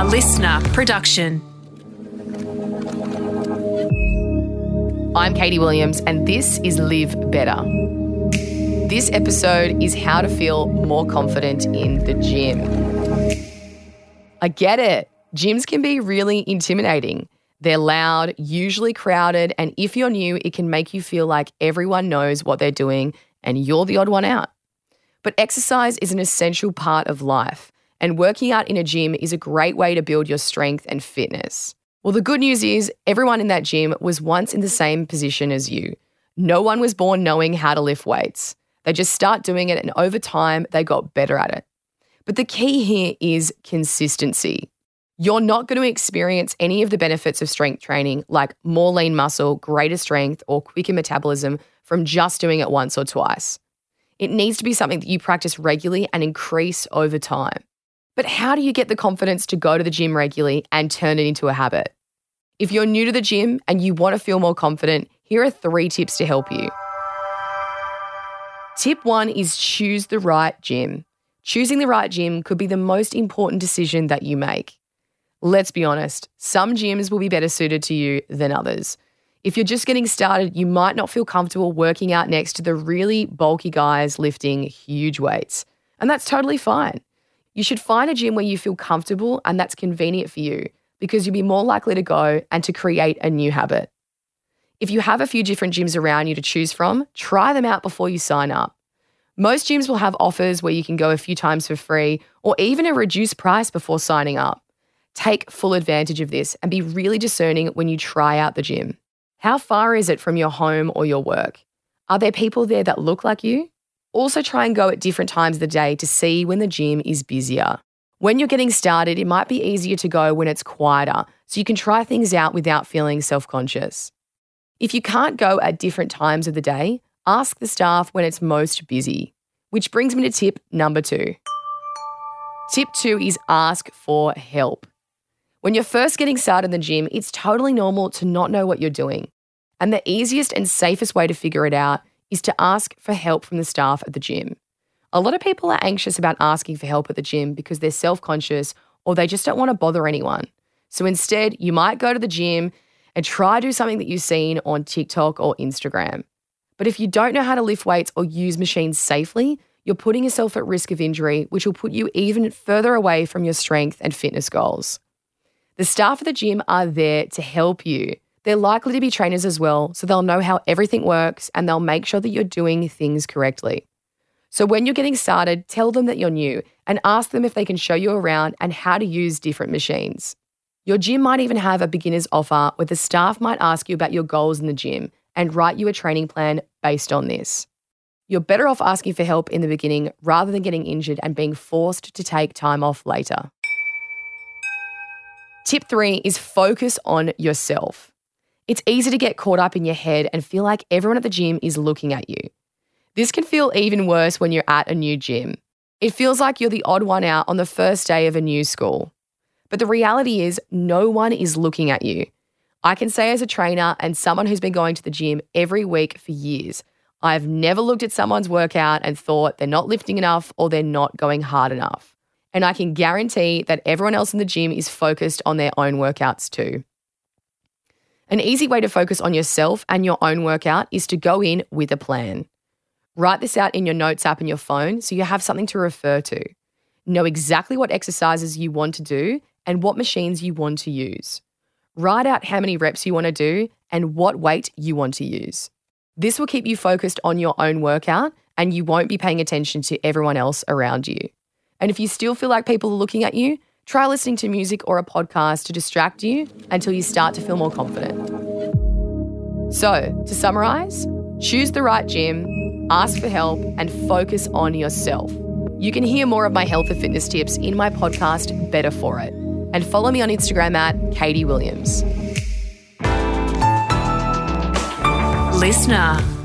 a listener production. I'm Katie Williams, and this is Live Better. This episode is how to feel more confident in the gym. I get it. Gyms can be really intimidating. They're loud, usually crowded, and if you're new, it can make you feel like everyone knows what they're doing and you're the odd one out. But exercise is an essential part of life, and working out in a gym is a great way to build your strength and fitness. Well, the good news is everyone in that gym was once in the same position as you. No one was born knowing how to lift weights. They just start doing it, and over time, they got better at it. But the key here is consistency. You're not going to experience any of the benefits of strength training, like more lean muscle, greater strength, or quicker metabolism, from just doing it once or twice. It needs to be something that you practice regularly and increase over time. But how do you get the confidence to go to the gym regularly and turn it into a habit? If you're new to the gym and you want to feel more confident, here are three tips to help you. Tip one is choose the right gym. Choosing the right gym could be the most important decision that you make. Let's be honest, some gyms will be better suited to you than others. If you're just getting started, you might not feel comfortable working out next to the really bulky guys lifting huge weights. And that's totally fine. You should find a gym where you feel comfortable and that's convenient for you because you'll be more likely to go and to create a new habit. If you have a few different gyms around you to choose from, try them out before you sign up. Most gyms will have offers where you can go a few times for free or even a reduced price before signing up. Take full advantage of this and be really discerning when you try out the gym. How far is it from your home or your work? Are there people there that look like you? Also, try and go at different times of the day to see when the gym is busier. When you're getting started, it might be easier to go when it's quieter, so you can try things out without feeling self conscious. If you can't go at different times of the day, ask the staff when it's most busy. Which brings me to tip number two. Tip two is ask for help. When you're first getting started in the gym, it's totally normal to not know what you're doing. And the easiest and safest way to figure it out is to ask for help from the staff at the gym. A lot of people are anxious about asking for help at the gym because they're self conscious or they just don't want to bother anyone. So instead, you might go to the gym and try to do something that you've seen on TikTok or Instagram. But if you don't know how to lift weights or use machines safely, you're putting yourself at risk of injury, which will put you even further away from your strength and fitness goals. The staff at the gym are there to help you. They're likely to be trainers as well, so they'll know how everything works and they'll make sure that you're doing things correctly. So when you're getting started, tell them that you're new and ask them if they can show you around and how to use different machines. Your gym might even have a beginner's offer where the staff might ask you about your goals in the gym and write you a training plan based on this. You're better off asking for help in the beginning rather than getting injured and being forced to take time off later. Tip three is focus on yourself. It's easy to get caught up in your head and feel like everyone at the gym is looking at you. This can feel even worse when you're at a new gym. It feels like you're the odd one out on the first day of a new school. But the reality is, no one is looking at you. I can say, as a trainer and someone who's been going to the gym every week for years, I've never looked at someone's workout and thought they're not lifting enough or they're not going hard enough. And I can guarantee that everyone else in the gym is focused on their own workouts too. An easy way to focus on yourself and your own workout is to go in with a plan. Write this out in your notes app in your phone so you have something to refer to. Know exactly what exercises you want to do and what machines you want to use. Write out how many reps you want to do and what weight you want to use. This will keep you focused on your own workout and you won't be paying attention to everyone else around you. And if you still feel like people are looking at you, try listening to music or a podcast to distract you until you start to feel more confident. So, to summarize, choose the right gym, ask for help, and focus on yourself. You can hear more of my health and fitness tips in my podcast, Better For It. And follow me on Instagram at Katie Williams. Listener.